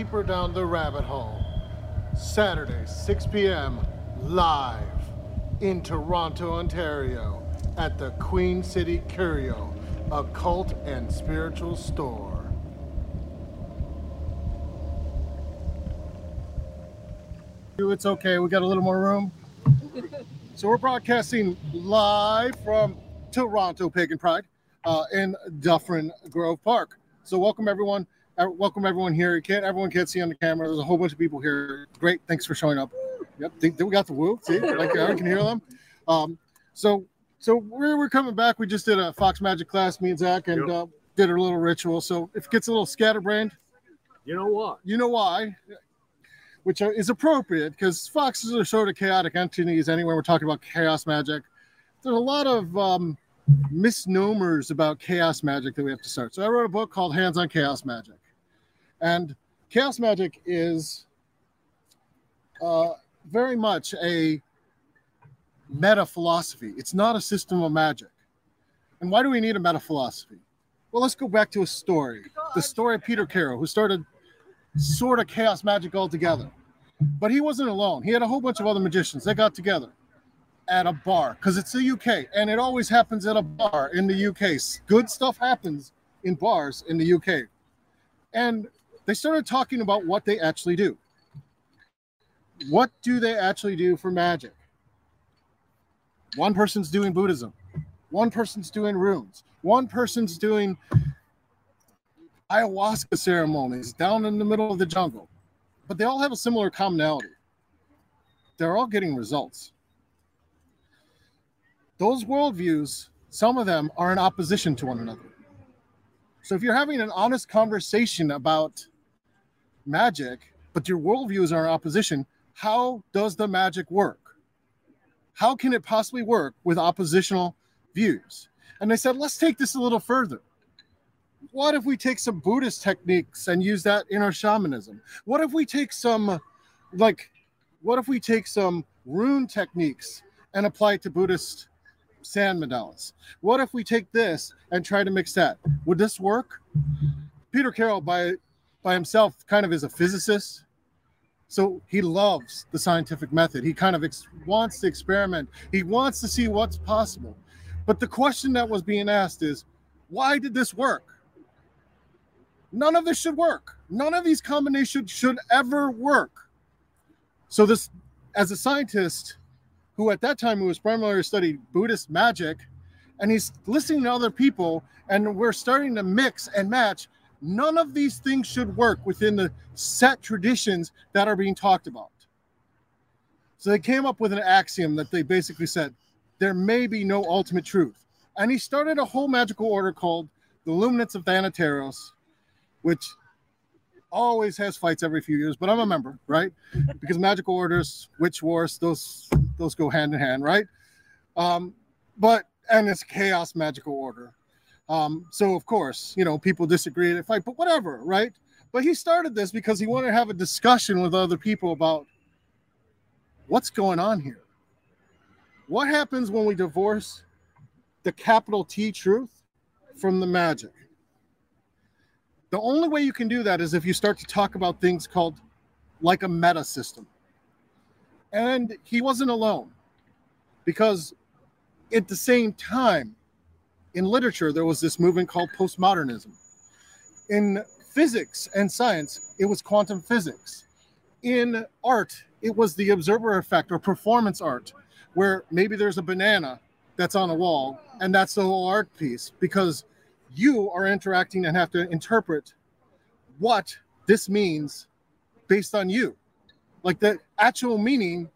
deeper down the rabbit hole. Saturday, 6 p.m., live in Toronto, Ontario, at the Queen City Curio, a cult and spiritual store. It's okay, we got a little more room. so we're broadcasting live from Toronto Pagan Pride uh, in Dufferin Grove Park. So welcome everyone. Welcome everyone here. You can't everyone can't see on the camera. There's a whole bunch of people here. Great, thanks for showing up. Yep, think we got the woo. See, like I can hear them. Um, so so we're, we're coming back. We just did a Fox Magic class, me and Zach, and Yep. uh, did a little ritual. So if it gets a little scatterbrained, You know why? you know why, which is appropriate because foxes are sort of chaotic entities anyway. We're talking about chaos magic. There's a lot of um, misnomers about chaos magic that we have to start. So I wrote a book called Hands on Chaos Magic. And chaos magic is uh, very much a meta philosophy, it's not a system of magic. And why do we need a meta philosophy? Well, let's go back to a story the story of Peter Carroll, who started sort of chaos magic altogether. But he wasn't alone. He had a whole bunch of other magicians. They got together at a bar because it's the UK and it always happens at a bar in the UK. Good stuff happens in bars in the UK. And they started talking about what they actually do. What do they actually do for magic? One person's doing Buddhism, one person's doing runes, one person's doing ayahuasca ceremonies down in the middle of the jungle, but they all have a similar commonality. They're all getting results. Those worldviews, some of them are in opposition to one another. So if you're having an honest conversation about magic, but your worldviews are in opposition, how does the magic work? How can it possibly work with oppositional views? And they said, let's take this a little further what if we take some Buddhist techniques and use that in our shamanism? What if we take some, like, what if we take some rune techniques and apply it to Buddhist sand mandalas? What if we take this and try to mix that? Would this work? Peter Carroll, by by himself, kind of is a physicist, so he loves the scientific method. He kind of ex- wants to experiment. He wants to see what's possible. But the question that was being asked is, why did this work? None of this should work. None of these combinations should ever work. So this, as a scientist, who at that time was primarily studied Buddhist magic, and he's listening to other people, and we're starting to mix and match. None of these things should work within the set traditions that are being talked about. So they came up with an axiom that they basically said there may be no ultimate truth. And he started a whole magical order called the Illuminates of Thanateros, which always has fights every few years, but I'm a member, right? Because magical orders, witch wars, those those go hand in hand, right? Um, but and it's chaos magical order. Um, so of course, you know, people disagree and fight, but whatever, right? But he started this because he wanted to have a discussion with other people about what's going on here. What happens when we divorce the capital T truth from the magic? The only way you can do that is if you start to talk about things called like a meta system. And he wasn't alone because at the same time, in literature, there was this movement called postmodernism. In physics and science, it was quantum physics. In art, it was the observer effect or performance art, where maybe there's a banana that's on a wall and that's the whole art piece because you are interacting and have to interpret what this means based on you. Like the actual meaning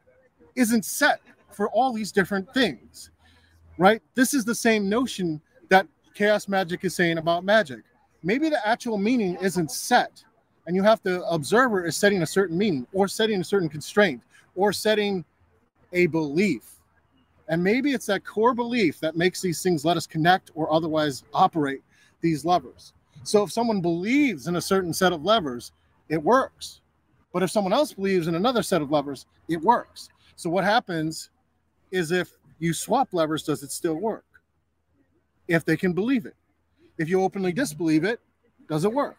isn't set for all these different things, right? This is the same notion chaos magic is saying about magic. Maybe the actual meaning isn't set, and you have to observer is setting a certain meaning or setting a certain constraint or setting a belief. And maybe it's that core belief that makes these things let us connect or otherwise operate these levers. So if someone believes in a certain set of levers, it works. But if someone else believes in another set of levers, it works. So what happens is if you swap levers, does it still work? If they can believe it. If you openly disbelieve it, does it work?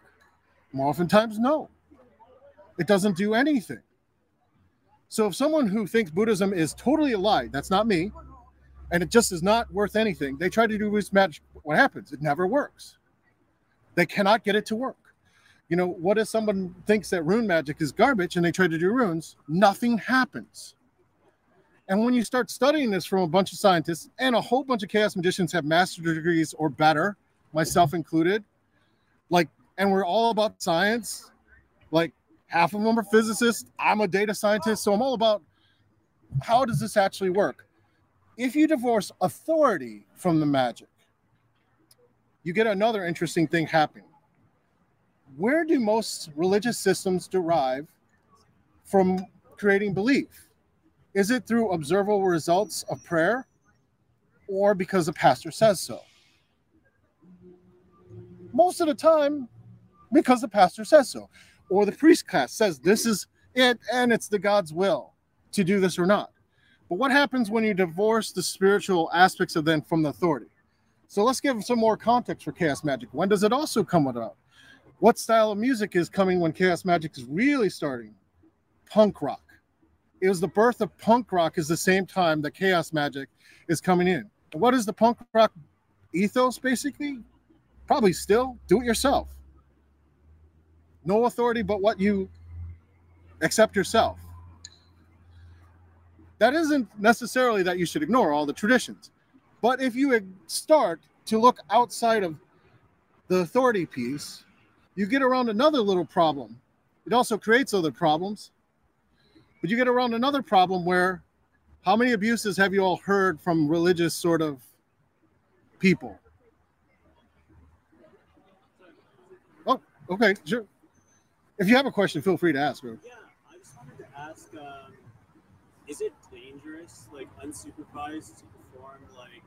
More oftentimes, no. It doesn't do anything. So if someone who thinks Buddhism is totally a lie, that's not me, and it just is not worth anything, they try to do roots magic. What happens? It never works. They cannot get it to work. You know, what if someone thinks that rune magic is garbage and they try to do runes? Nothing happens. And when you start studying this from a bunch of scientists and a whole bunch of chaos magicians have master degrees or better, myself included, like, and we're all about science, like half of them are physicists. I'm a data scientist, so I'm all about how does this actually work? If you divorce authority from the magic, you get another interesting thing happening. Where do most religious systems derive from creating belief? Is it through observable results of prayer or because the pastor says so? Most of the time, because the pastor says so, or the priest class says this is it and it's the God's will to do this or not. But what happens when you divorce the spiritual aspects of them from the authority? So let's give some more context for chaos magic. When does it also come about? What style of music is coming when chaos magic is really starting? Punk rock it was the birth of punk rock is the same time that chaos magic is coming in. what is the punk rock ethos basically? Probably still do it yourself. No authority but what you accept yourself. That isn't necessarily that you should ignore all the traditions. But if you start to look outside of the authority piece, you get around another little problem. It also creates other problems but you get around another problem where how many abuses have you all heard from religious sort of people? Oh, okay, sure. If you have a question, feel free to ask. Bro. Yeah, I just wanted to ask: um, Is it dangerous, like unsupervised, to perform like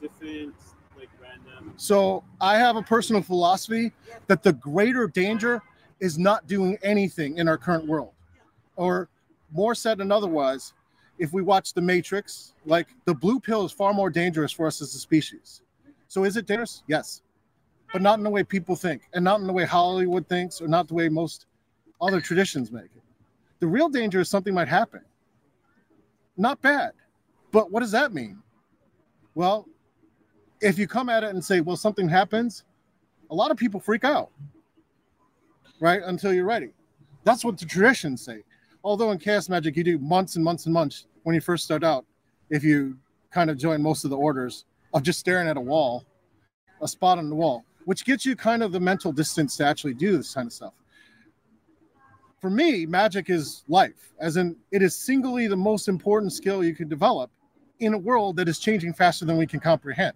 different, like random? So I have a personal philosophy that the greater danger is not doing anything in our current world, or more said than otherwise, if we watch The Matrix, like the blue pill is far more dangerous for us as a species. So is it dangerous? Yes. But not in the way people think, and not in the way Hollywood thinks, or not the way most other traditions make it. The real danger is something might happen. Not bad. But what does that mean? Well, if you come at it and say, well, something happens, a lot of people freak out, right? Until you're ready. That's what the traditions say although in chaos magic you do months and months and months when you first start out if you kind of join most of the orders of just staring at a wall a spot on the wall which gets you kind of the mental distance to actually do this kind of stuff. For me magic is life as in it is singly the most important skill you can develop in a world that is changing faster than we can comprehend.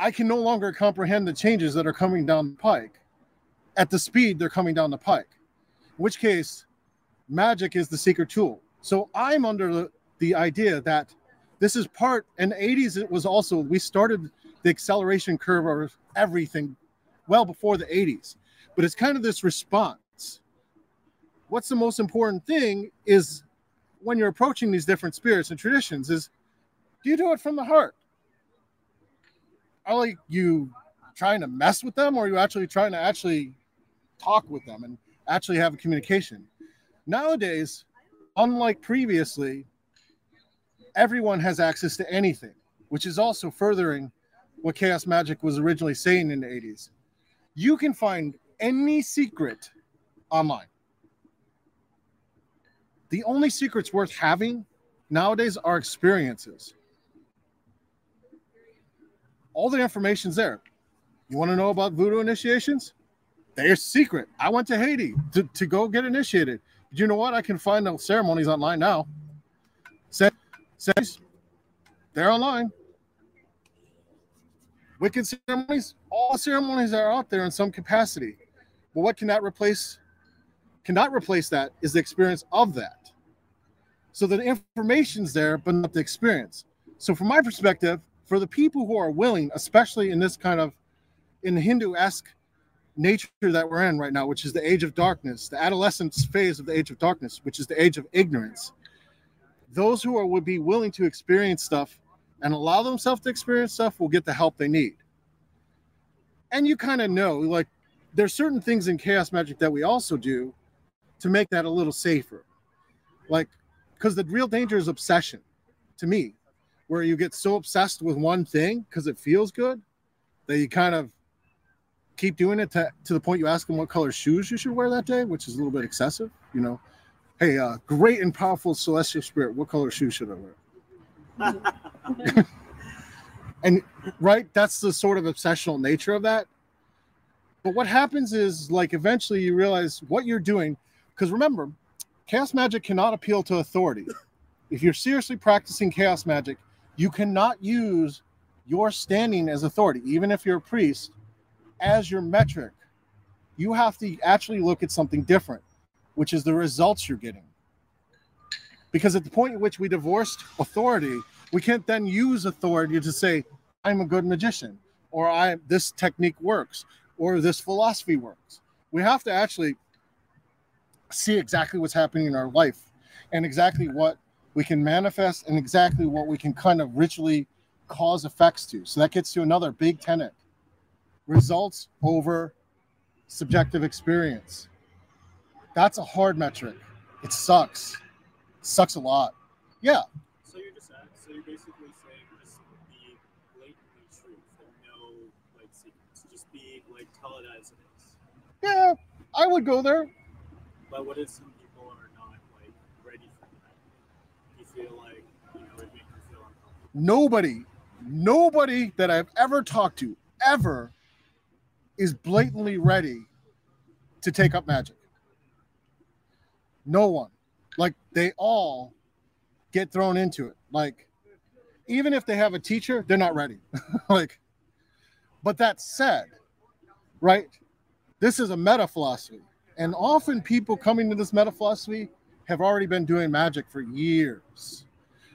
I can no longer comprehend the changes that are coming down the pike at the speed they're coming down the pike in which case magic is the secret tool. So I'm under the, the idea that this is part, and 80s it was also, we started the acceleration curve of everything well before the 80s. But it's kind of this response. What's the most important thing is when you're approaching these different spirits and traditions is do you do it from the heart? Are like you trying to mess with them or are you actually trying to actually talk with them and actually have a communication. Nowadays, unlike previously, everyone has access to anything, which is also furthering what Chaos Magic was originally saying in the 80s. You can find any secret online. The only secrets worth having nowadays are experiences. All the information's there. You want to know about voodoo initiations? They're secret. I went to Haiti to, to go get initiated. But you know what? I can find the ceremonies online now. Says, says they're online. Wicked ceremonies, all ceremonies are out there in some capacity. But what cannot replace cannot replace that is the experience of that. So the information's there, but not the experience. So from my perspective, for the people who are willing, especially in this kind of in Hindu-esque nature that we're in right now, which is the age of darkness, the adolescence phase of the age of darkness, which is the age of ignorance. Those who are would be willing to experience stuff and allow themselves to experience stuff will get the help they need. And you kind of know, like there's certain things in chaos magic that we also do to make that a little safer. Like, because the real danger is obsession to me, where you get so obsessed with one thing because it feels good that you kind of keep doing it to, to the point you ask them what color shoes you should wear that day, which is a little bit excessive, you know. Hey, uh, great and powerful celestial spirit, what color shoes should I wear? and right, that's the sort of obsessional nature of that. But what happens is, like, eventually you realize what you're doing, because remember, chaos magic cannot appeal to authority. If you're seriously practicing chaos magic, you cannot use your standing as authority, even if you're a priest, as your metric. You have to actually look at something different, which is the results you're getting. Because at the point at which we divorced authority, we can't then use authority to say, I'm a good magician, or I this technique works, or this philosophy works. We have to actually see exactly what's happening in our life and exactly what we can manifest and exactly what we can kind of ritually cause effects to. So that gets to another big tenet results over subjective experience. That's a hard metric. It sucks. It sucks a lot. Yeah. So you're just uh, so you're basically saying just be blatantly truth and no like secrets. Just be like tell it as it is. Yeah, I would go there. But what if some people are not like ready for that? You feel like you know it makes you feel uncomfortable. Nobody, nobody that I've ever talked to ever is blatantly ready to take up magic. No one. Like they all get thrown into it. Like even if they have a teacher, they're not ready. like but that said, right? This is a meta philosophy. And often people coming to this meta philosophy have already been doing magic for years.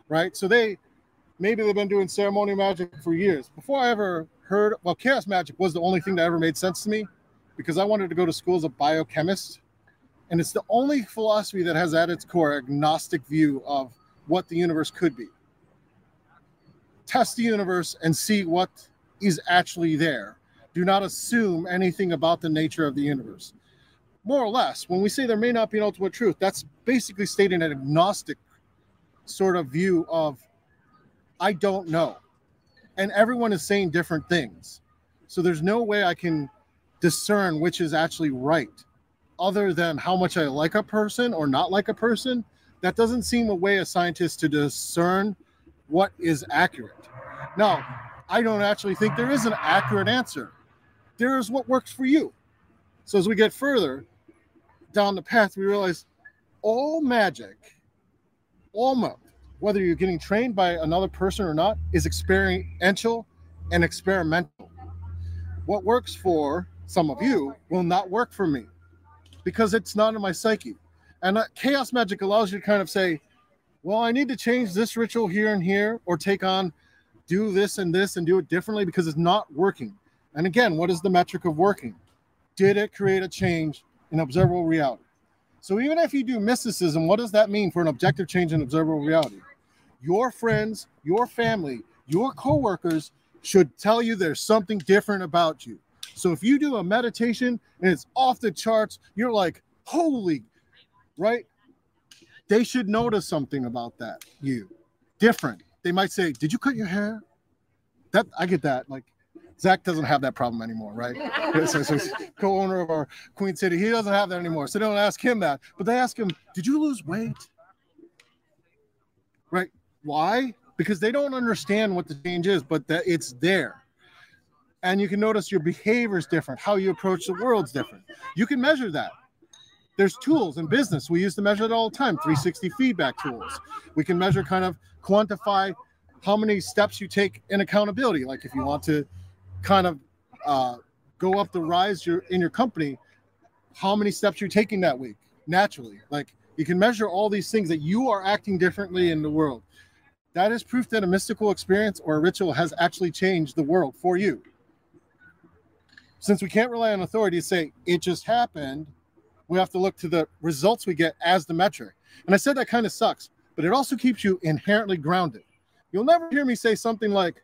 Right? So they maybe they've been doing ceremonial magic for years. Before I ever heard, well, chaos magic was the only thing that ever made sense to me because I wanted to go to school as a biochemist. And it's the only philosophy that has at its core agnostic view of what the universe could be. Test the universe and see what is actually there. Do not assume anything about the nature of the universe. More or less, when we say there may not be an ultimate truth, that's basically stating an agnostic sort of view of I don't know. And everyone is saying different things. So there's no way I can discern which is actually right other than how much I like a person or not like a person. That doesn't seem a way a scientist to discern what is accurate. Now, I don't actually think there is an accurate answer. There is what works for you. So as we get further down the path, we realize all magic, all mo- whether you're getting trained by another person or not, is experiential and experimental. What works for some of you will not work for me because it's not in my psyche. And uh, chaos magic allows you to kind of say, well, I need to change this ritual here and here, or take on, do this and this and do it differently because it's not working. And again, what is the metric of working? Did it create a change in observable reality? So even if you do mysticism, what does that mean for an objective change in observable reality? Your friends, your family, your coworkers should tell you there's something different about you. So if you do a meditation and it's off the charts, you're like, holy, right? They should notice something about that, you different. They might say, Did you cut your hair? That I get that. Like Zach doesn't have that problem anymore, right? so, so co-owner of our Queen City. He doesn't have that anymore. So they don't ask him that. But they ask him, Did you lose weight? Why? Because they don't understand what the change is, but that it's there. And you can notice your behavior is different. How you approach the world's different. You can measure that. There's tools in business. We use to measure it all the time. 360 feedback tools. We can measure kind of quantify how many steps you take in accountability. Like if you want to kind of uh, go up the rise your, in your company how many steps you're taking that week naturally. Like you can measure all these things that you are acting differently in the world that is proof that a mystical experience or a ritual has actually changed the world for you since we can't rely on authority to say it just happened, we have to look to the results we get as the metric. And I said that kind of sucks, but it also keeps you inherently grounded. You'll never hear me say something like,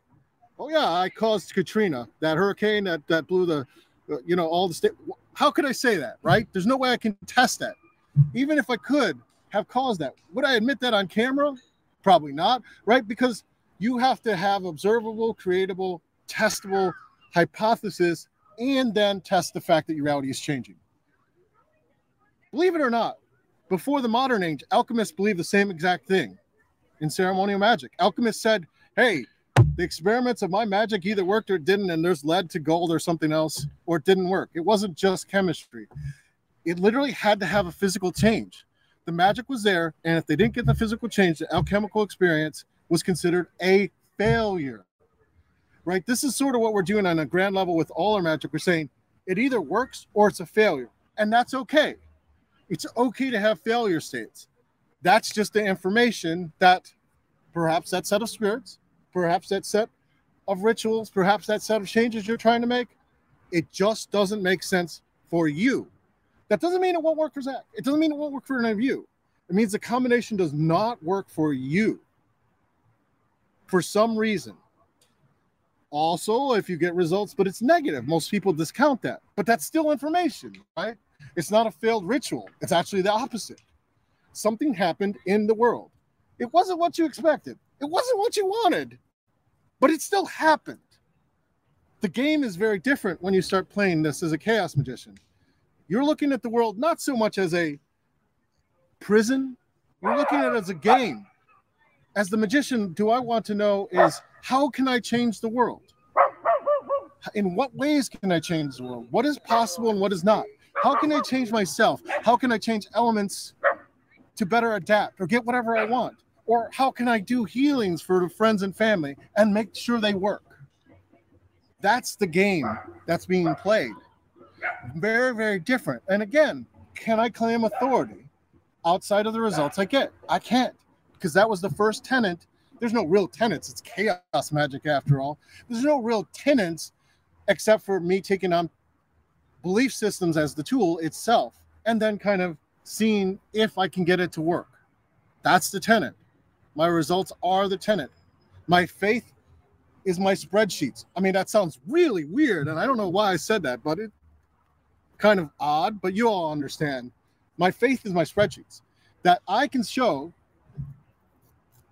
"Oh yeah, I caused Katrina, that hurricane that that blew the, uh, you know, all the state." How could I say that, right? There's no way I can test that. Even if I could have caused that, would I admit that on camera? Probably not, right? Because you have to have observable, creatable, testable hypothesis and then test the fact that your reality is changing. Believe it or not, before the modern age, alchemists believed the same exact thing in ceremonial magic. Alchemists said, hey, the experiments of my magic either worked or it didn't, and there's lead to gold or something else, or it didn't work. It wasn't just chemistry. It literally had to have a physical change. The magic was there, and if they didn't get the physical change, the alchemical experience was considered a failure. Right? This is sort of what we're doing on a grand level with all our magic. We're saying it either works or it's a failure, and that's okay. It's okay to have failure states. That's just the information that perhaps that set of spirits, perhaps that set of rituals, perhaps that set of changes you're trying to make, it just doesn't make sense for you. That doesn't mean it won't work for Zach. It doesn't mean it won't work for any of you. It means the combination does not work for you for some reason. Also, if you get results, but it's negative, most people discount that. But that's still information, right? It's not a failed ritual. It's actually the opposite. Something happened in the world. It wasn't what you expected, it wasn't what you wanted, but it still happened. The game is very different when you start playing this as a chaos magician. You're looking at the world not so much as a prison, you're looking at it as a game. As the magician, do I want to know is how can I change the world? In what ways can I change the world? What is possible and what is not? How can I change myself? How can I change elements to better adapt or get whatever I want? Or how can I do healings for friends and family and make sure they work? That's the game that's being played. Very, very different. And again, can I claim authority outside of the results I get? I can't because that was the first tenant. There's no real tenants. It's chaos magic after all. There's no real tenants except for me taking on belief systems as the tool itself and then kind of seeing if I can get it to work. That's the tenant. My results are the tenant. My faith is my spreadsheets. I mean, that sounds really weird, and I don't know why I said that, but it kind of odd, but you all understand. My faith is my spreadsheets that I can show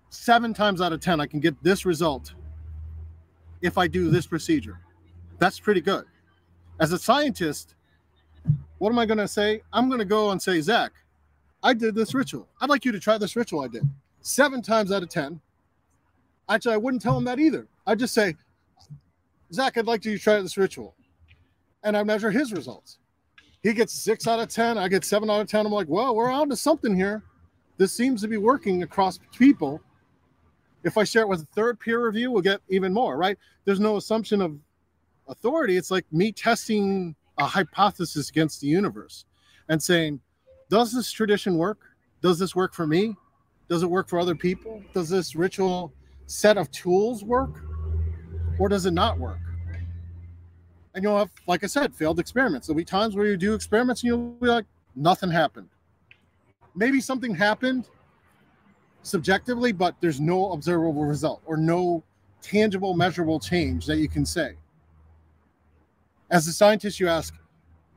seven times out of 10, I can get this result if I do this procedure. That's pretty good as a scientist, what am I going to say? I'm going to go and say, Zach, I did this ritual. I'd like you to try this ritual I did. Seven times out of 10. Actually, I wouldn't tell him that either. I'd just say, Zach, I'd like you to try this ritual. And I measure his results. He gets six out of 10. I get seven out of 10. I'm like, well, we're on to something here. This seems to be working across people. If I share it with a third peer review, we'll get even more, right? There's no assumption of authority, it's like me testing a hypothesis against the universe and saying, does this tradition work? Does this work for me? Does it work for other people? Does this ritual set of tools work? Or does it not work? And you'll have, like I said, failed experiments. There'll be times where you do experiments and you'll be like, nothing happened. Maybe something happened subjectively, but there's no observable result or no tangible, measurable change that you can say as a scientist, you ask,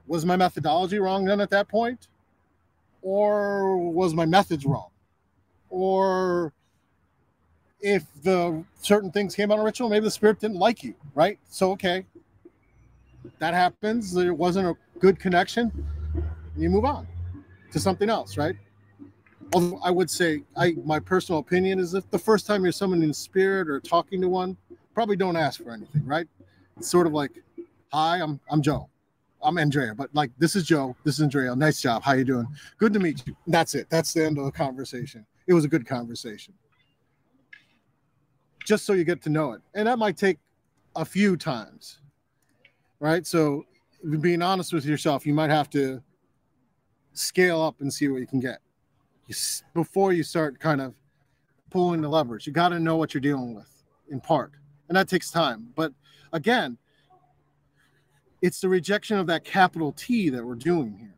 was my methodology wrong then at that point? Or was my methods wrong? Or if the certain things came out of ritual, maybe the spirit didn't like you, right? So, okay, that happens. There wasn't a good connection. You move on to something else, right? Although I would say, I my personal opinion is if the first time you're summoning spirit or talking to one, probably don't ask for anything, right? It's sort of like hi, I'm I'm Joe. I'm Andrea, but like this is Joe. This is Andrea. Nice job. How you doing? Good to meet you. That's it. That's the end of the conversation. It was a good conversation. Just so you get to know it. And that might take a few times. Right? So being honest with yourself, you might have to scale up and see what you can get. Before you start kind of pulling the levers. You got to know what you're dealing with in part. And that takes time. But again, it's the rejection of that capital T that we're doing here.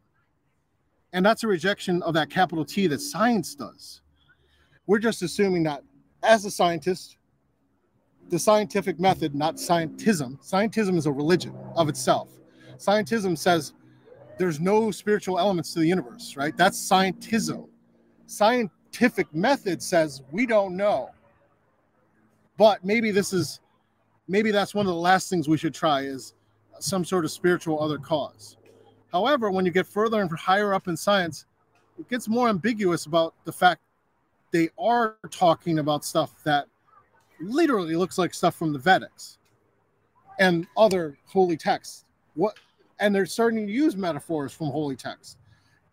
And that's a rejection of that capital T that science does. We're just assuming that as a scientist, the scientific method, not scientism, scientism is a religion of itself. Scientism says there's no spiritual elements to the universe, right? That's scientism. Scientific method says we don't know. But maybe this is maybe that's one of the last things we should try is some sort of spiritual other cause. However, when you get further and higher up in science, it gets more ambiguous about the fact they are talking about stuff that literally looks like stuff from the Vedics and other holy texts. What and they're starting to use metaphors from holy texts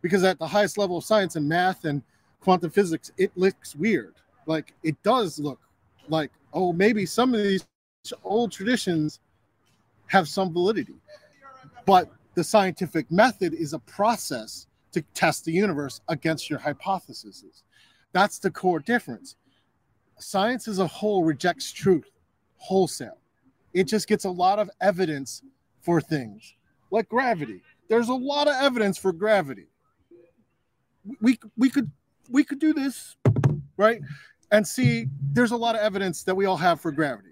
because at the highest level of science and math and quantum physics, it looks weird. Like it does look like oh maybe some of these old traditions have some validity, but the scientific method is a process to test the universe against your hypotheses. That's the core difference. Science as a whole rejects truth wholesale. It just gets a lot of evidence for things like gravity. There's a lot of evidence for gravity. We we could we could do this, right? And see there's a lot of evidence that we all have for gravity.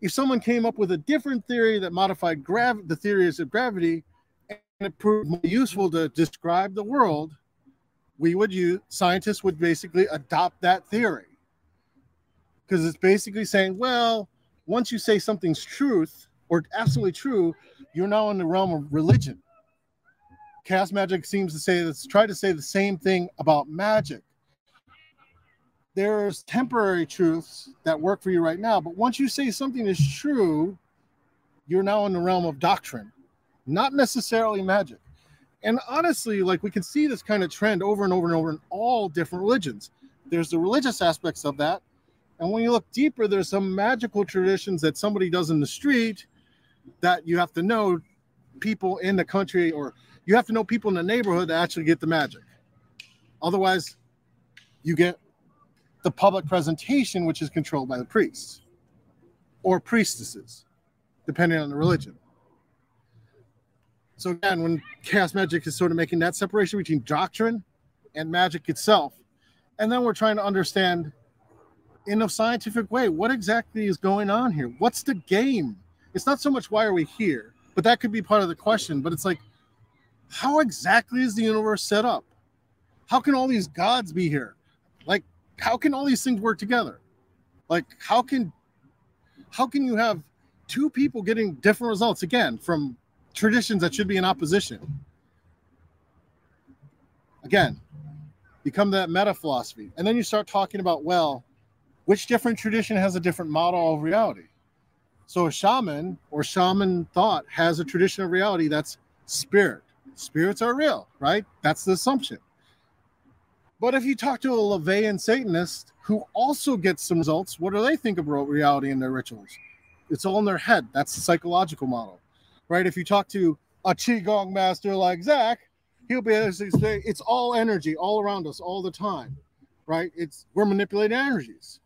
If someone came up with a different theory that modified grav the theories of gravity and it proved more useful to describe the world, we would use scientists would basically adopt that theory because it's basically saying well once you say something's truth or absolutely true you're now in the realm of religion Chaos magic seems to say that's try to say the same thing about magic there's temporary truths that work for you right now but once you say something is true you're now in the realm of doctrine not necessarily magic and honestly, like we can see this kind of trend over and over and over in all different religions. There's the religious aspects of that. And when you look deeper, there's some magical traditions that somebody does in the street that you have to know people in the country or you have to know people in the neighborhood to actually get the magic. Otherwise, you get the public presentation, which is controlled by the priests or priestesses, depending on the religion. So again, when chaos magic is sort of making that separation between doctrine and magic itself, and then we're trying to understand in a scientific way what exactly is going on here. What's the game? It's not so much why are we here, but that could be part of the question. But it's like, how exactly is the universe set up? How can all these gods be here? Like, how can all these things work together? Like, how can how can you have two people getting different results again from traditions that should be in opposition. Again, become that meta philosophy. And then you start talking about, well, which different tradition has a different model of reality? So a shaman or shaman thought has a tradition of reality that's spirit. Spirits are real, right? That's the assumption. But if you talk to a LaVeyan Satanist who also gets some results, what do they think about reality in their rituals? It's all in their head. That's the psychological model right? If you talk to a qigong master like Zach, he'll be able to say it's all energy all around us all the time, right? It's we're manipulating energies.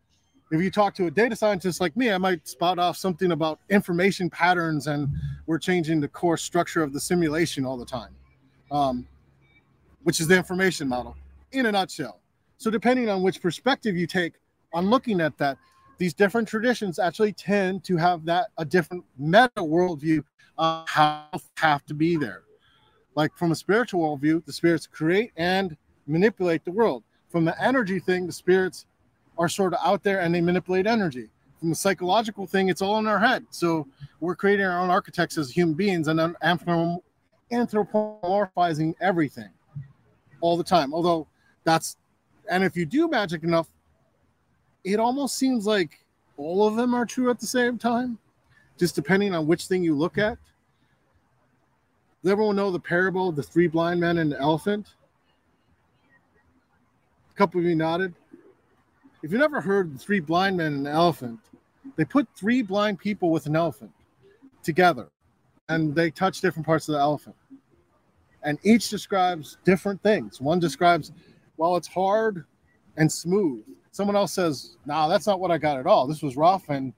If you talk to a data scientist like me, I might spot off something about information patterns and we're changing the core structure of the simulation all the time, um, which is the information model in a nutshell. So, depending on which perspective you take on looking at that, these different traditions actually tend to have that a different meta worldview uh, have, have to be there. Like from a spiritual worldview, the spirits create and manipulate the world. From the energy thing, the spirits are sort of out there and they manipulate energy. From the psychological thing, it's all in our head. So we're creating our own architects as human beings and then anthropomorphizing everything all the time. Although that's, and if you do magic enough, it almost seems like all of them are true at the same time, just depending on which thing you look at. Does everyone know the parable of the three blind men and the elephant? A couple of you nodded. If you've never heard three blind men and the elephant, they put three blind people with an elephant together and they touch different parts of the elephant. And each describes different things. One describes, well, it's hard and smooth. Someone else says, nah, that's not what I got at all. This was rough and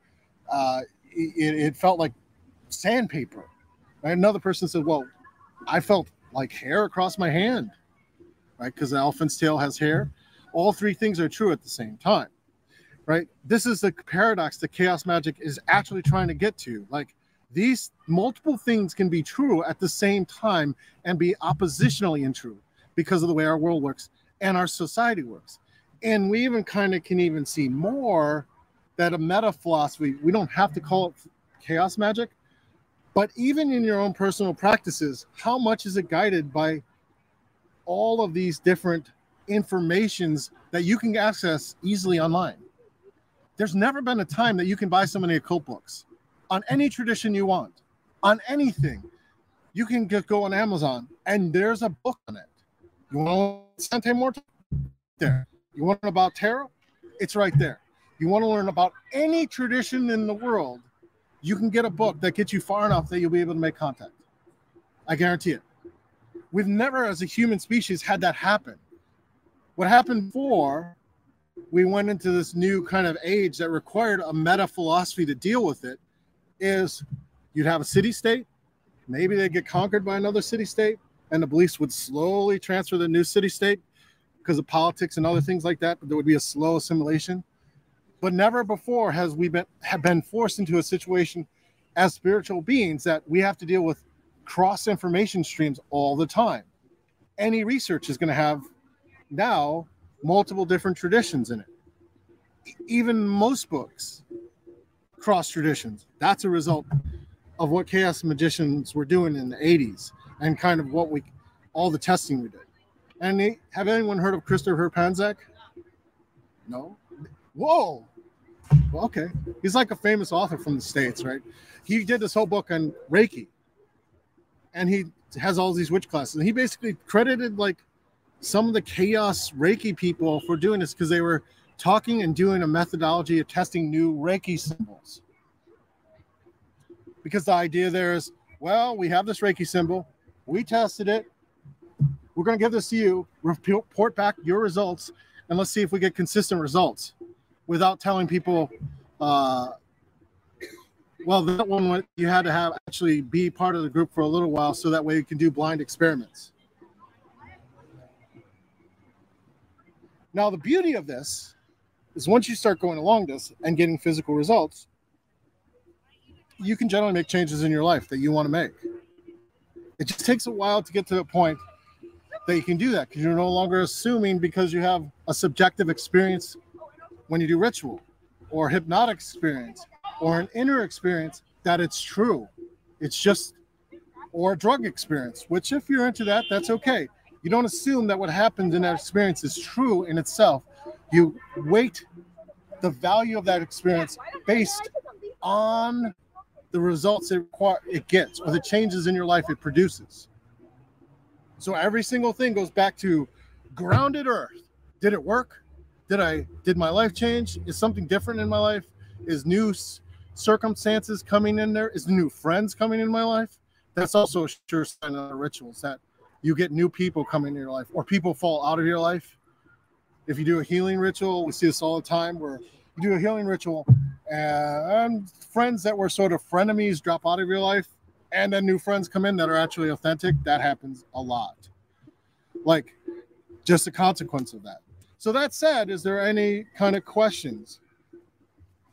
uh, it, it felt like sandpaper. Another person said, Well, I felt like hair across my hand, right? Because the elephant's tail has hair. All three things are true at the same time, right? This is the paradox that chaos magic is actually trying to get to. Like, these multiple things can be true at the same time and be oppositionally untrue because of the way our world works and our society works. And we even kind of can even see more that a meta philosophy, we don't have to call it chaos magic, but even in your own personal practices, how much is it guided by all of these different informations that you can access easily online? There's never been a time that you can buy so many occult books on any tradition you want, on anything. You can just go on Amazon and there's a book on it. You want to Santa Muerte? There. You want to learn about tarot? It's right there. You want to learn about any tradition in the world, you can get a book that gets you far enough that you'll be able to make contact. I guarantee it. We've never, as a human species, had that happen. What happened before we went into this new kind of age that required a meta philosophy to deal with it is you'd have a city state, maybe they'd get conquered by another city state, and the beliefs would slowly transfer the new city state because of politics and other things like that. But there would be a slow assimilation. But never before has we been have been forced into a situation as spiritual beings that we have to deal with cross information streams all the time. Any research is going to have now multiple different traditions in it. Even most books cross traditions. That's a result of what chaos magicians were doing in the 80s and kind of what we all the testing we did. And they, have anyone heard of Christopher Penczak? No. Whoa. Well, okay. He's like a famous author from the States, right? He did this whole book on Reiki. And he has all these witch classes. And he basically credited like some of the chaos Reiki people for doing this because they were talking and doing a methodology of testing new Reiki symbols. Because the idea there is, well, we have this Reiki symbol, we tested it, we're going to give this to you, report back your results, and let's see if we get consistent results without telling people. Uh, well, that one you had to have actually be part of the group for a little while, so that way you can do blind experiments. Now, the beauty of this is once you start going along this and getting physical results, you can generally make changes in your life that you want to make. It just takes a while to get to the point that you can do that because you're no longer assuming because you have a subjective experience when you do ritual or hypnotic experience or an inner experience that it's true. It's just or a drug experience, which if you're into that, that's okay. You don't assume that what happens in that experience is true in itself. You weight the value of that experience based on the results it, it gets or the changes in your life it produces. So every single thing goes back to grounded earth. Did it work? Did I did my life change? Is something different in my life? Is new circumstances coming in there? Is new friends coming in my life? That's also a sure sign of the rituals that you get new people coming in your life or people fall out of your life. If you do a healing ritual, we see this all the time where you do a healing ritual and friends that were sort of frenemies drop out of your life and then new friends come in that are actually authentic. That happens a lot. Like just a consequence of that. So that said, is there any kind of questions?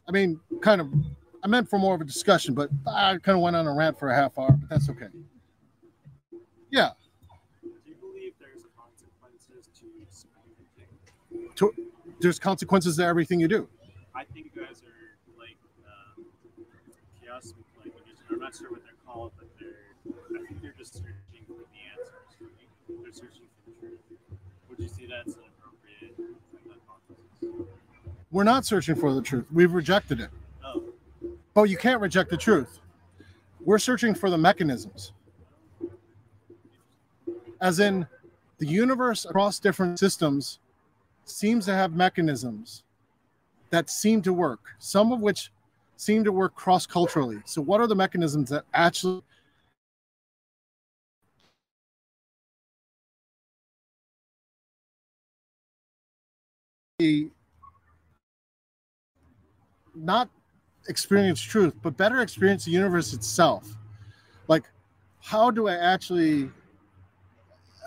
I mean, kind of I meant for more of a discussion, but I kind of went on a rant for a half hour, but that's okay. Yeah. To, there's consequences to everything you do. I think you guys are like um, chaos like I'm not sure what they're called, but they're I think they're just searching for the answers. They're searching for the truth. Would you see that's an appropriate hypothesis? We're not searching for the truth. We've rejected it. Oh. But you can't reject the truth. We're searching for the mechanisms. As in the universe across different systems seems to have mechanisms that seem to work, some of which seem to work cross culturally. So, what are the mechanisms that actually not experience truth, but better experience the universe itself? Like, how do I actually,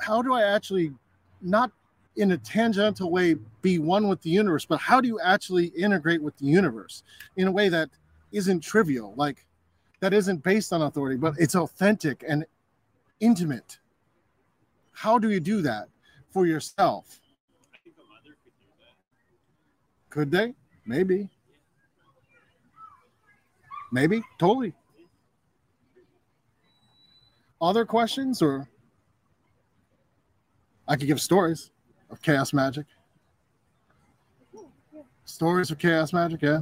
how do I actually not in a tangential way be one with the universe, but how do you actually integrate with the universe in a way that isn't trivial? Like that isn't based on authority, but it's authentic and intimate. How do you do that for yourself? Could they? Maybe. Maybe. Totally. Other questions or I could give stories of chaos magic. Stories of chaos magic, yeah.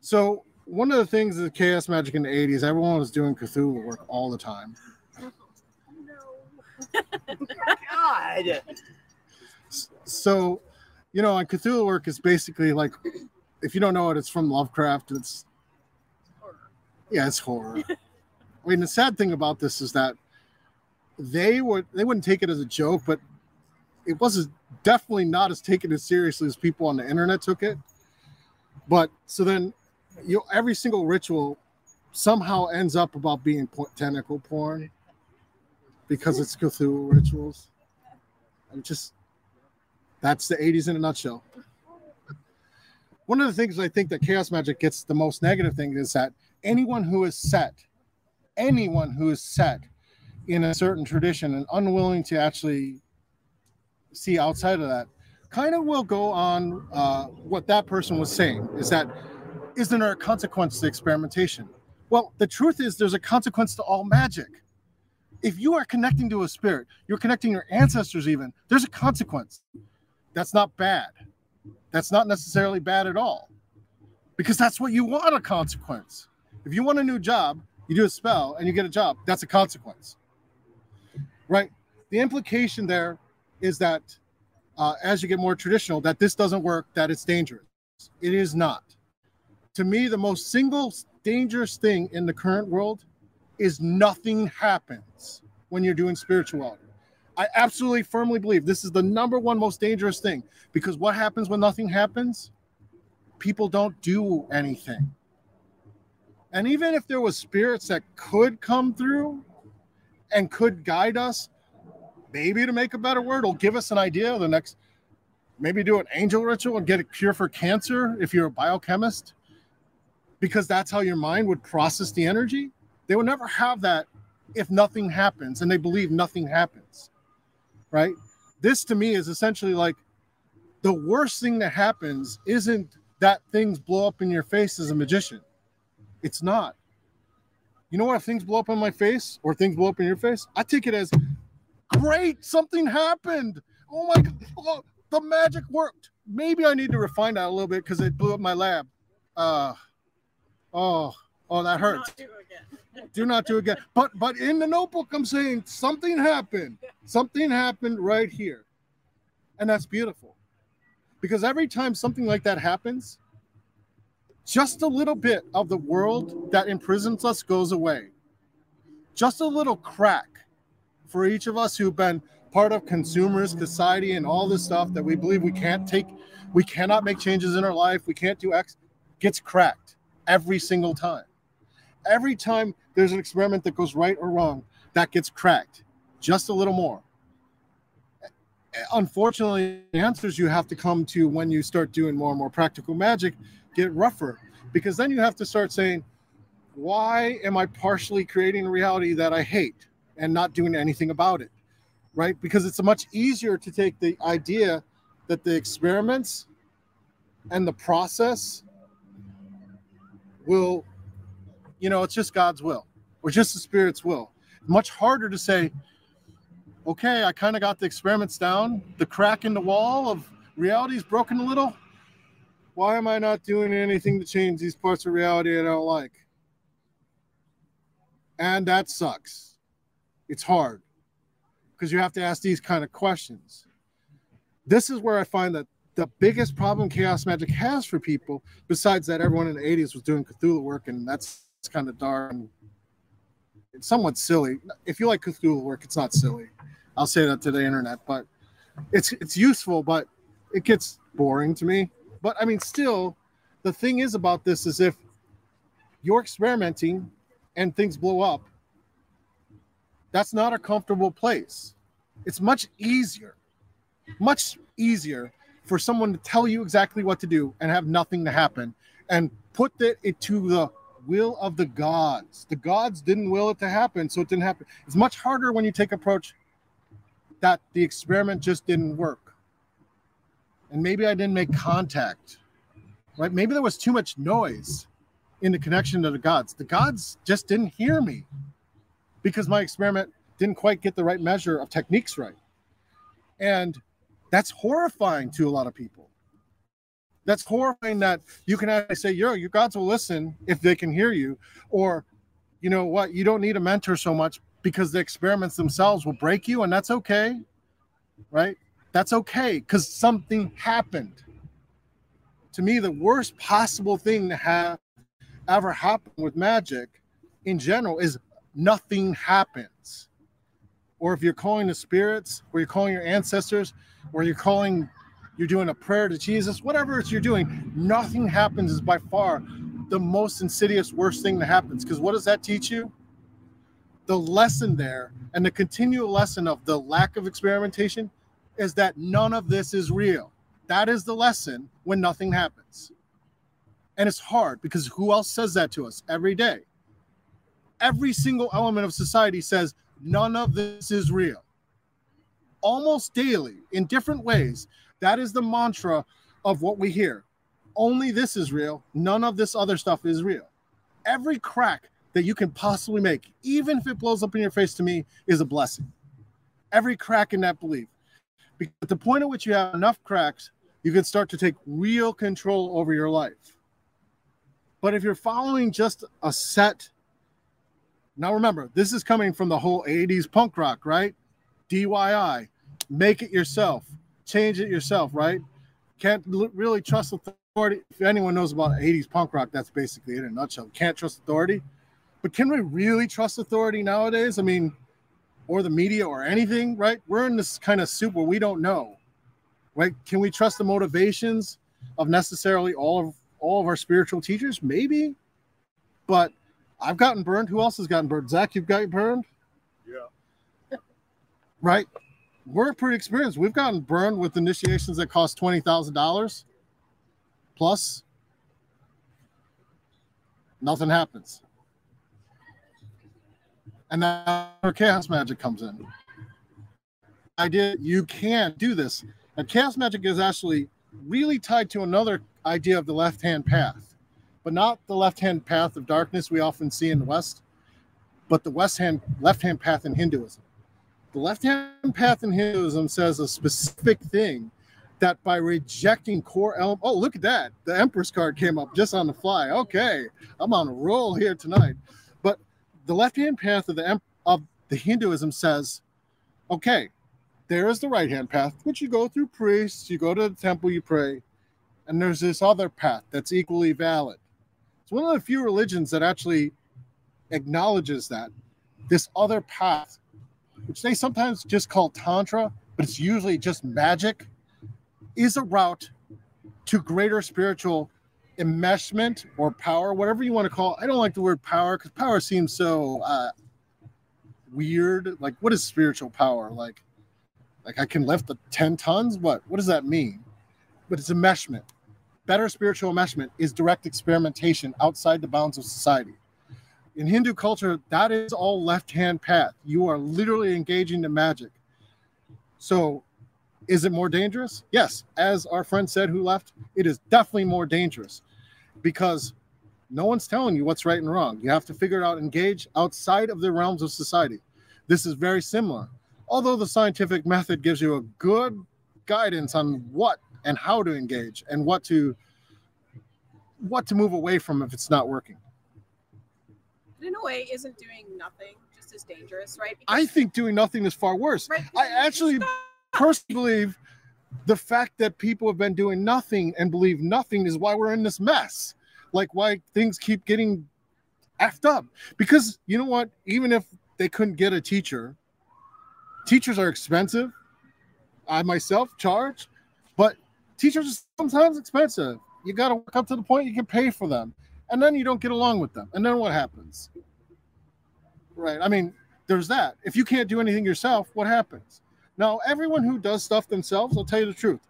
So one of the things of chaos magic in the 80s, everyone was doing Cthulhu work all the time. God. So, you know, on Cthulhu work is basically like if you don't know it, it's from Lovecraft. It's yeah, it's horror. I mean, the sad thing about this is that they would they wouldn't take it as a joke, but it wasn't definitely not as taken as seriously as people on the internet took it. But so then, you know, every single ritual somehow ends up about being tentacle porn because it's Cthulhu rituals. And just that's the 80s in a nutshell. One of the things I think that chaos magic gets the most negative thing is that anyone who is set, anyone who is set in a certain tradition and unwilling to actually see outside of that, kind of will go on uh, what that person was saying is that isn't there a consequence to experimentation? Well, the truth is there's a consequence to all magic. If you are connecting to a spirit, you're connecting your ancestors, even, there's a consequence. That's not bad. That's not necessarily bad at all. Because that's what you want a consequence. If you want a new job, you do a spell and you get a job, that's a consequence. Right? The implication there is that uh, as you get more traditional, that this doesn't work, that it's dangerous. It is not. To me, the most single dangerous thing in the current world is nothing happens when you're doing spirituality. I absolutely firmly believe this is the number one most dangerous thing because what happens when nothing happens? People don't do anything. And even if there was spirits that could come through and could guide us, maybe to make a better word, will give us an idea of the next maybe do an angel ritual and get a cure for cancer if you're a biochemist because that's how your mind would process the energy. They would never have that if nothing happens and they believe nothing happens right? This to me is essentially like the worst thing that happens isn't that things blow up in your face as a magician. It's not. You know what if things blow up on my face or things blow up in your face i take it as great something happened oh my god oh, the magic worked maybe i need to refine that a little bit because it blew up my lab uh oh oh that hurts Not do again. do not do again. But but in the notebook, I'm saying something happened. Something happened right here. And that's beautiful. Because every time something like that happens, just a little bit of the world that imprisons us goes away. Just a little crack for each of us who've been part of consumers society and all this stuff that we believe we can't take, we cannot make changes in our life, we can't do X, gets cracked every single time every time there's an experiment that goes right or wrong, that gets cracked just a little more. Unfortunately, the answers you have to come to when you start doing more and more practical magic get rougher because then you have to start saying, why am I partially creating a reality that I hate and not doing anything about it? Right? Because it's much easier to take the idea that the experiments and the process will you know, it's just God's will or just the Spirit's will. Much harder to say, okay, I kind of got the experiments down. The crack in the wall of reality is broken a little. Why am I not doing anything to change these parts of reality I don't like? And that sucks. It's hard because you have to ask these kind of questions. This is where I find that the biggest problem chaos magic has for people, besides that everyone in the 80s was doing Cthulhu work, and that's kind of dark and it's somewhat silly. If you like Cthulhu work, it's not silly. I'll say that to the internet, but it's it's useful, but it gets boring to me. But I mean, still, the thing is about this is if you're experimenting and things blow up, that's not a comfortable place. It's much easier, much easier for someone to tell you exactly what to do and have nothing to happen and put it to the will of the gods. The gods didn't will it to happen, so it didn't happen. It's much harder when you take approach that the experiment just didn't work. And maybe I didn't make contact. Right? Maybe there was too much noise in the connection to the gods. The gods just didn't hear me because my experiment didn't quite get the right measure of techniques right. And that's horrifying to a lot of people. That's horrifying that you can actually say, yo, your gods will listen if they can hear you. Or, you know what, you don't need a mentor so much because the experiments themselves will break you, and that's okay. Right? That's okay because something happened. To me, the worst possible thing to have ever happen with magic in general is nothing happens. Or if you're calling the spirits, or you're calling your ancestors, or you're calling, you're doing a prayer to Jesus, whatever it's you're doing, nothing happens is by far the most insidious, worst thing that happens. Because what does that teach you? The lesson there and the continual lesson of the lack of experimentation is that none of this is real. That is the lesson when nothing happens. And it's hard because who else says that to us every day? Every single element of society says none of this is real. Almost daily, in different ways, that is the mantra of what we hear. Only this is real. None of this other stuff is real. Every crack that you can possibly make, even if it blows up in your face to me, is a blessing. Every crack in that belief. Because at the point at which you have enough cracks, you can start to take real control over your life. But if you're following just a set, now remember, this is coming from the whole 80s punk rock, right? DIY, make it yourself, change it yourself, right? Can't really trust authority. If anyone knows about 80s punk rock, that's basically it in a nutshell. Can't trust authority. But can we really trust authority nowadays? I mean, or the media or anything, right? We're in this kind of soup where we don't know, right? Can we trust the motivations of necessarily all of all of our spiritual teachers? Maybe, but I've gotten burned. Who else has gotten burned? Zach, you've gotten burned, Yeah. right? We're pretty experienced. We've gotten burned with initiations that cost twenty thousand dollars plus. Nothing happens, and that's where chaos magic comes in. I did. You can do this, and chaos magic is actually really tied to another idea of the left hand path, but not the left hand path of darkness we often see in the West, but the west hand left hand path in Hinduism. The left hand path in Hinduism says a specific thing that by rejecting core element. Oh, look at that! The Empress card came up just on the fly. Okay, I'm on a roll here tonight. But the left hand path of the of the Hinduism says, okay, there is the right hand path, which you go through priests, you go to the temple, you pray, and there's this other path that's equally valid. It's one of the few religions that actually acknowledges that this other path, which they sometimes just call tantra, but it's usually just magic, is a route to greater spiritual enmeshment or power, whatever you want to call it. I don't like the word power because power seems so uh, weird. Like, what is spiritual power? Like, like I can lift the 10 tons? What? What does that mean? But it's enmeshment. Better spiritual enmeshment is direct experimentation outside the bounds of society. In Hindu culture, that is all left-hand path. You are literally engaging in magic. So is it more dangerous? Yes. As our friend said who left, it is definitely more dangerous because no one's telling you what's right and wrong. You have to figure it out, and engage outside of the realms of society. This is very similar. Although the scientific method gives you a good guidance on what and how to engage and what to what to move away from if it's not working. But in a way, isn't doing nothing just as dangerous, right? I think doing nothing is far worse. right, I actually personally believe the fact that people have been doing nothing and believe nothing is why we're in this mess. Like why things keep getting effed up. Because you know what? Even if they couldn't get a teacher, teachers are expensive. I myself charge, teachers are sometimes expensive. You got to work up to the point you can pay for them, and then you don't get along with them, and then what happens? Right? I mean, there's that. If you can't do anything yourself, what happens? Now, everyone who does stuff themselves, I'll tell you the truth.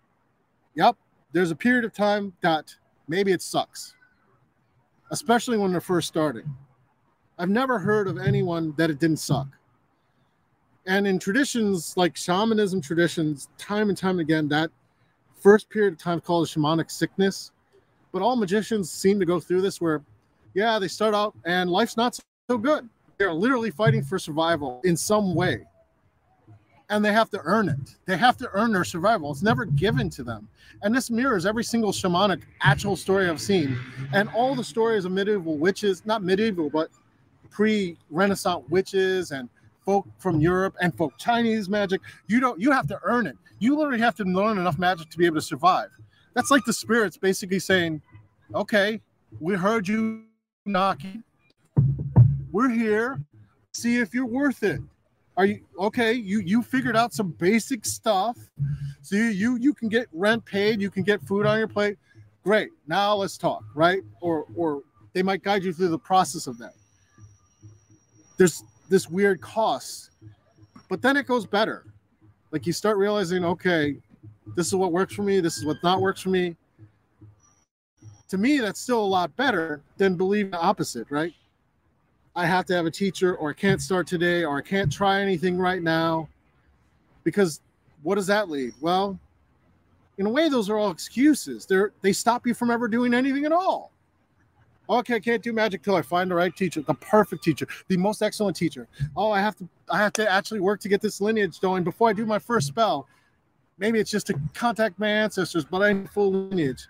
Yep, there's a period of time that maybe it sucks. especially when they're first starting. I've never heard of anyone that it didn't suck. And in traditions like shamanism traditions, time and time again, that first period of time called shamanic sickness. But all magicians seem to go through this where, yeah, they start out and life's not so good. They're literally fighting for survival in some way. And they have to earn it. They have to earn their survival. It's never given to them. And this mirrors every single shamanic actual story I've seen. And all the stories of medieval witches, not medieval, but pre Renaissance witches and folk from Europe and folk Chinese magic. You don't you have to earn it. You literally have to learn enough magic to be able to survive. That's like the spirits basically saying, Okay, we heard you knocking. We're here. See if you're worth it. Are you okay? You you figured out some basic stuff. So you you, you can get rent paid, you can get food on your plate. Great. Now let's talk, right? Or or they might guide you through the process of that. There's this weird cost, but then it goes better. Like you start realizing, okay, this is what works for me, this is what not works for me. To me, that's still a lot better than believing the opposite, right? I have to have a teacher, or I can't start today, or I can't try anything right now. Because what does that lead? Well, in a way, those are all excuses. They're they stop you from ever doing anything at all. Okay, I can't do magic till I find the right teacher, the perfect teacher, the most excellent teacher. Oh, I have to I have to actually work to get this lineage going before I do my first spell. Maybe it's just to contact my ancestors, but I need full lineage.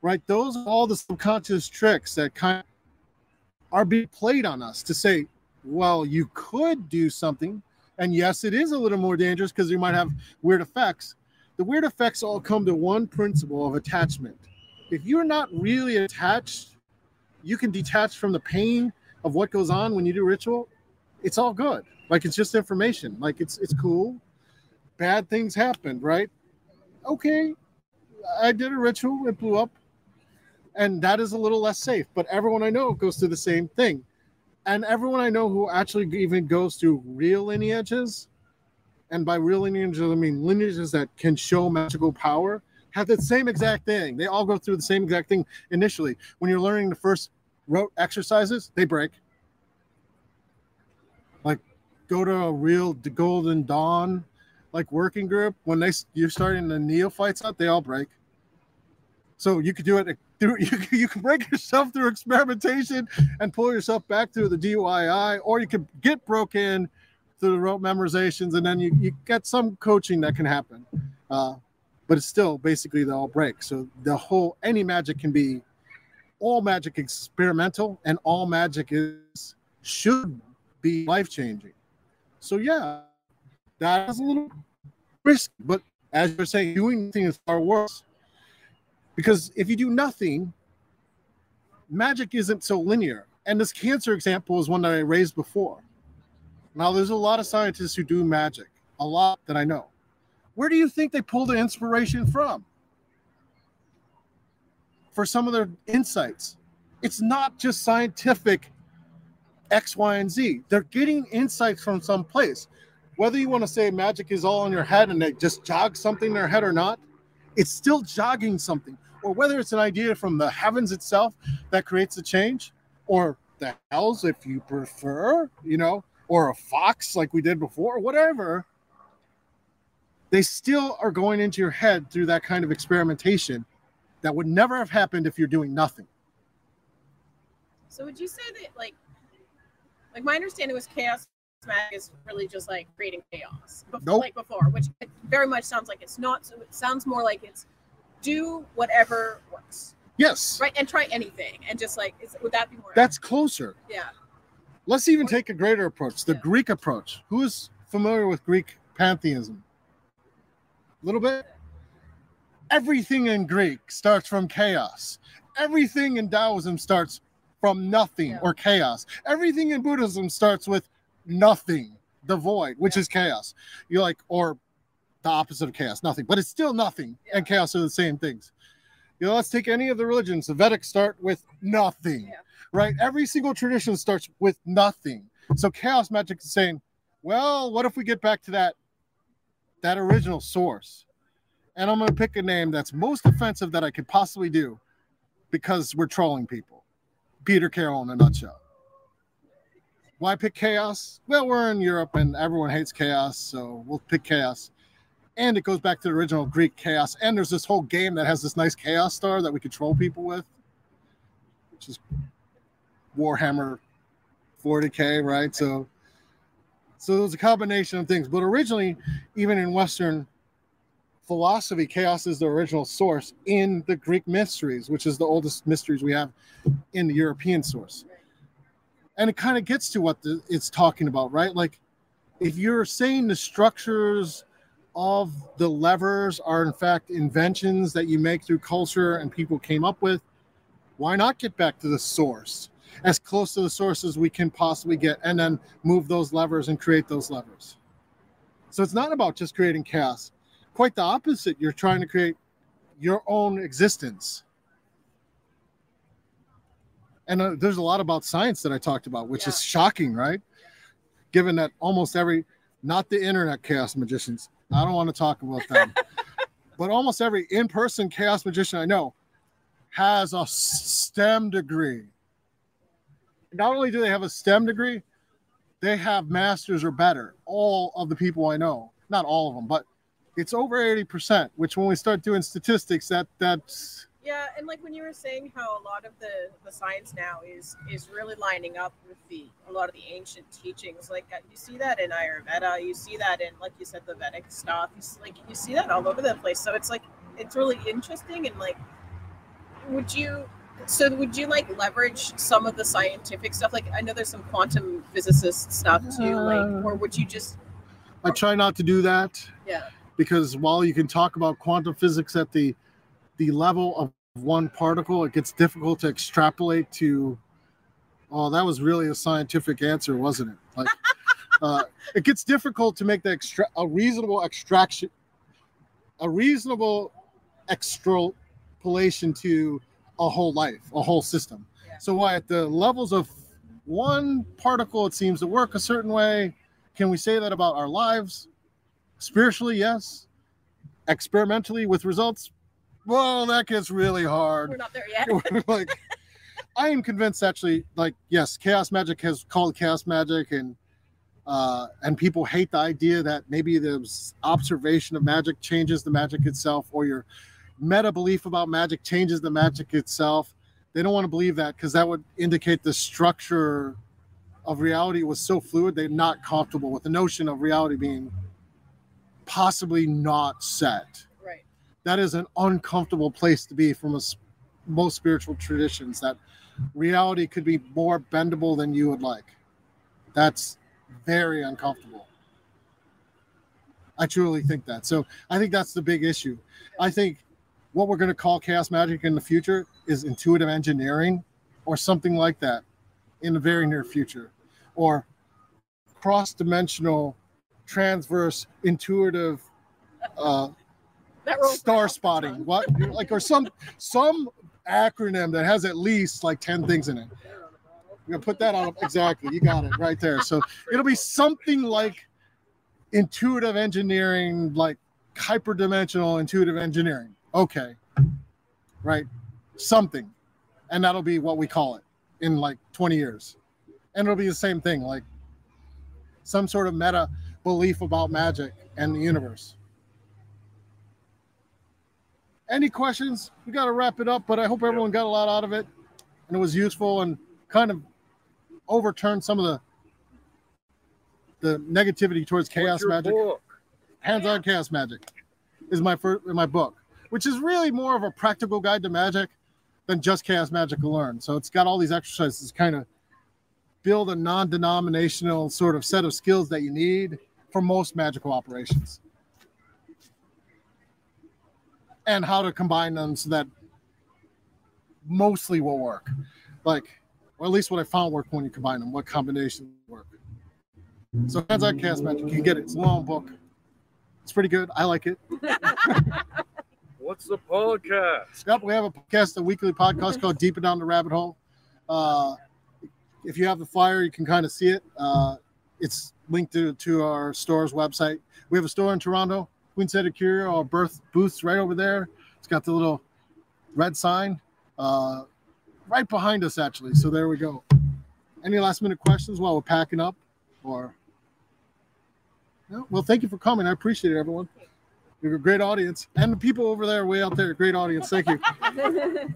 Right? Those are all the subconscious tricks that kind of are being played on us to say, well, you could do something. And yes, it is a little more dangerous because you might have weird effects. The weird effects all come to one principle of attachment. If you're not really attached, you can detach from the pain of what goes on when you do ritual. It's all good. Like it's just information. Like it's it's cool. Bad things happened, right? Okay. I did a ritual, it blew up and that is a little less safe. But everyone I know goes through the same thing, and everyone I know who actually even goes through real lineages, and by real lineages I mean lineages that can show magical power, have the same exact thing. They all go through the same exact thing initially. When you're learning the first rote exercises, they break. Like go to a real Golden Dawn like working group when they you're starting the neophytes out, they all break. So you could do it through you, you can break yourself through experimentation and pull yourself back through the DIY, or you could get broken through the rote memorizations, and then you, you get some coaching that can happen. Uh, but it's still basically they all break. So the whole any magic can be all magic experimental, and all magic is should be life changing. So yeah, that is a little risky, but as you're saying, doing anything is far worse. Because if you do nothing, magic isn't so linear. And this cancer example is one that I raised before. Now, there's a lot of scientists who do magic, a lot that I know. Where do you think they pull the inspiration from? For some of their insights, it's not just scientific X, Y, and Z. They're getting insights from some place. Whether you want to say magic is all in your head and they just jog something in their head or not, it's still jogging something or whether it's an idea from the heavens itself that creates a change, or the hells, if you prefer, you know, or a fox like we did before, whatever, they still are going into your head through that kind of experimentation that would never have happened if you're doing nothing. So would you say that like like my understanding was chaos magic is really just like creating chaos before, Nope. like before, which it very much sounds like it's not. So it sounds more like it's do whatever works, Yes, right? And try anything, and just like is, would that be more? that's closer. yeah. Let's even take a greater approach, the Yeah. Greek approach. Who is familiar with Greek pantheism? A little bit? Everything in Greek starts from chaos. Everything in Taoism starts from nothing Yeah. or chaos. Everything in Buddhism starts with nothing, the void, which Yeah. is chaos. You're like, or the opposite of chaos, nothing, but it's still nothing and chaos are the same things. You know, let's take any of the religions. The Vedic start with nothing, Yeah. right? Every single tradition starts with nothing. So chaos magic is saying, well, what if we get back to that that original source? And I'm going to pick a name that's most offensive that I could possibly do because we're trolling people. Peter Carroll in a nutshell. Why pick chaos? Well, we're in Europe and everyone hates chaos, so we'll pick chaos. And it goes back to the original Greek chaos. And there's this whole game that has this nice chaos star that we control people with, which is Warhammer 40k, right? So, so there's a combination of things. But originally, even in Western philosophy, chaos is the original source in the Greek mysteries, which is the oldest mysteries we have in the European source. And it kind of gets to what the, it's talking about, right? Like, if you're saying the structures of the levers are in fact inventions that you make through culture and people came up with, why not get back to the source? As close to the source as we can possibly get and then move those levers and create those levers. So it's not about just creating chaos. Quite the opposite. You're trying to create your own existence. And uh, there's a lot about science that I talked about, which Yeah. is shocking, right? Given that almost every, not the internet chaos magicians, I don't want to talk about them, but almost every in person chaos magician I know has a STEM degree not only do they have a STEM degree, they have masters or better. All of the people I know, not all of them, but it's over 80%, which when we start doing statistics, that that's Yeah, and like when you were saying how a lot of the the science now is is really lining up with the a lot of the ancient teachings. Like uh, you see that in Ayurveda, you see that in like you said the Vedic stuff. You see, like you see that all over the place. So it's like it's really interesting and like would you so would you like leverage some of the scientific stuff? Like i know there's some quantum physicist stuff too like or would you just I try not to do that yeah. because while you can talk about quantum physics at the the level of one particle, it gets difficult to extrapolate to oh, that was really a scientific answer, wasn't it? Like uh, it gets difficult to make the extra a reasonable extraction a reasonable extrapolation to a whole life, a whole system. Yeah. So why at the levels of one particle it seems to work a certain way. Can we say that about our lives? Spiritually, yes. Experimentally with results, well, that gets really hard. we're not there yet like I am convinced actually, like, yes, chaos magic has called chaos magic and uh, and people hate the idea that maybe the observation of magic changes the magic itself, or your meta belief about magic changes the magic itself. They don't want to believe that because that would indicate the structure of reality was so fluid. They're not comfortable with the notion of reality being possibly not set. right That is an uncomfortable place to be from a most spiritual traditions. That reality could be more bendable than you would like. That's very uncomfortable. I truly think that. So I think that's the big issue. I think what we're going to call chaos magic in the future is intuitive engineering or something like that in the very near future. Or cross dimensional transverse intuitive uh, that rolls right star spotting. what like or some some acronym that has at least like 10 things in it. We're gonna put that on exactly you got it right there. So it'll be something like intuitive engineering like hyperdimensional intuitive engineering okay right something. And that'll be what we call it in like 20 years. And it'll be the same thing like some sort of meta belief about magic and the universe. Any questions? We got to wrap it up but i hope everyone got a lot out of it and it was useful and kind of overturned some of the the negativity towards chaos magic. book? hands-on chaos magic is my first my book which is really more of a practical guide to magic than just chaos magic learn so it's got all these exercises to kind of build a non-denominational sort of set of skills that you need for most magical operations. And how to combine them so that mostly will work. Like or at least what i found work when you combine them what combinations work. So hands-on chaos magic you get it. It's a long book. It's pretty good. I like it What's the podcast? Yep, we have a podcast, a weekly podcast called Deeper Down the Rabbit Hole. Uh, if you have the flyer, you can kind of see it. Uh, it's linked to, to our store's website. We have a store in Toronto, Queen City Curio, our birth booth's right over there. It's got the little red sign. Uh, right behind us, actually. So there we go. Any last minute questions while we're packing up? Or no? well, thank you for coming. I appreciate it, everyone. You're a great audience, and the people over there, way out there, great audience. Thank you.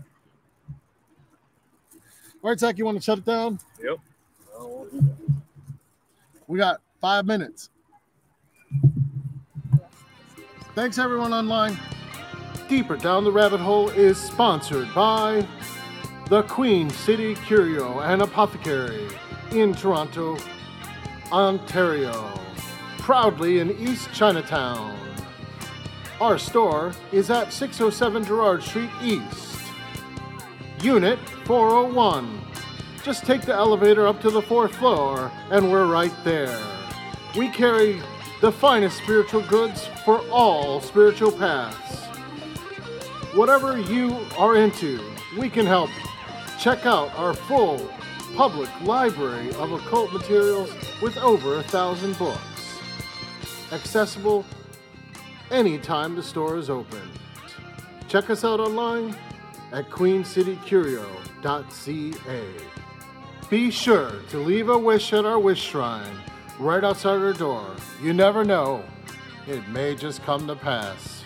All right, Zach, you want to shut it down? Yep. We got five minutes. Thanks, everyone online. Deeper Down the Rabbit Hole is sponsored by the Queen City Curio and Apothecary in Toronto, Ontario. Proudly in East Chinatown. Our store is at 607 Gerrard Street East, Unit 401. Just take the elevator up to the fourth floor, and we're right there. We carry the finest spiritual goods for all spiritual paths. Whatever you are into, we can help. Check out our full public library of occult materials with over a thousand books. Accessible anytime the store is open. Check us out online at queencitycurio.ca. Be sure to leave a wish at our wish shrine right outside our door. You never know, it may just come to pass.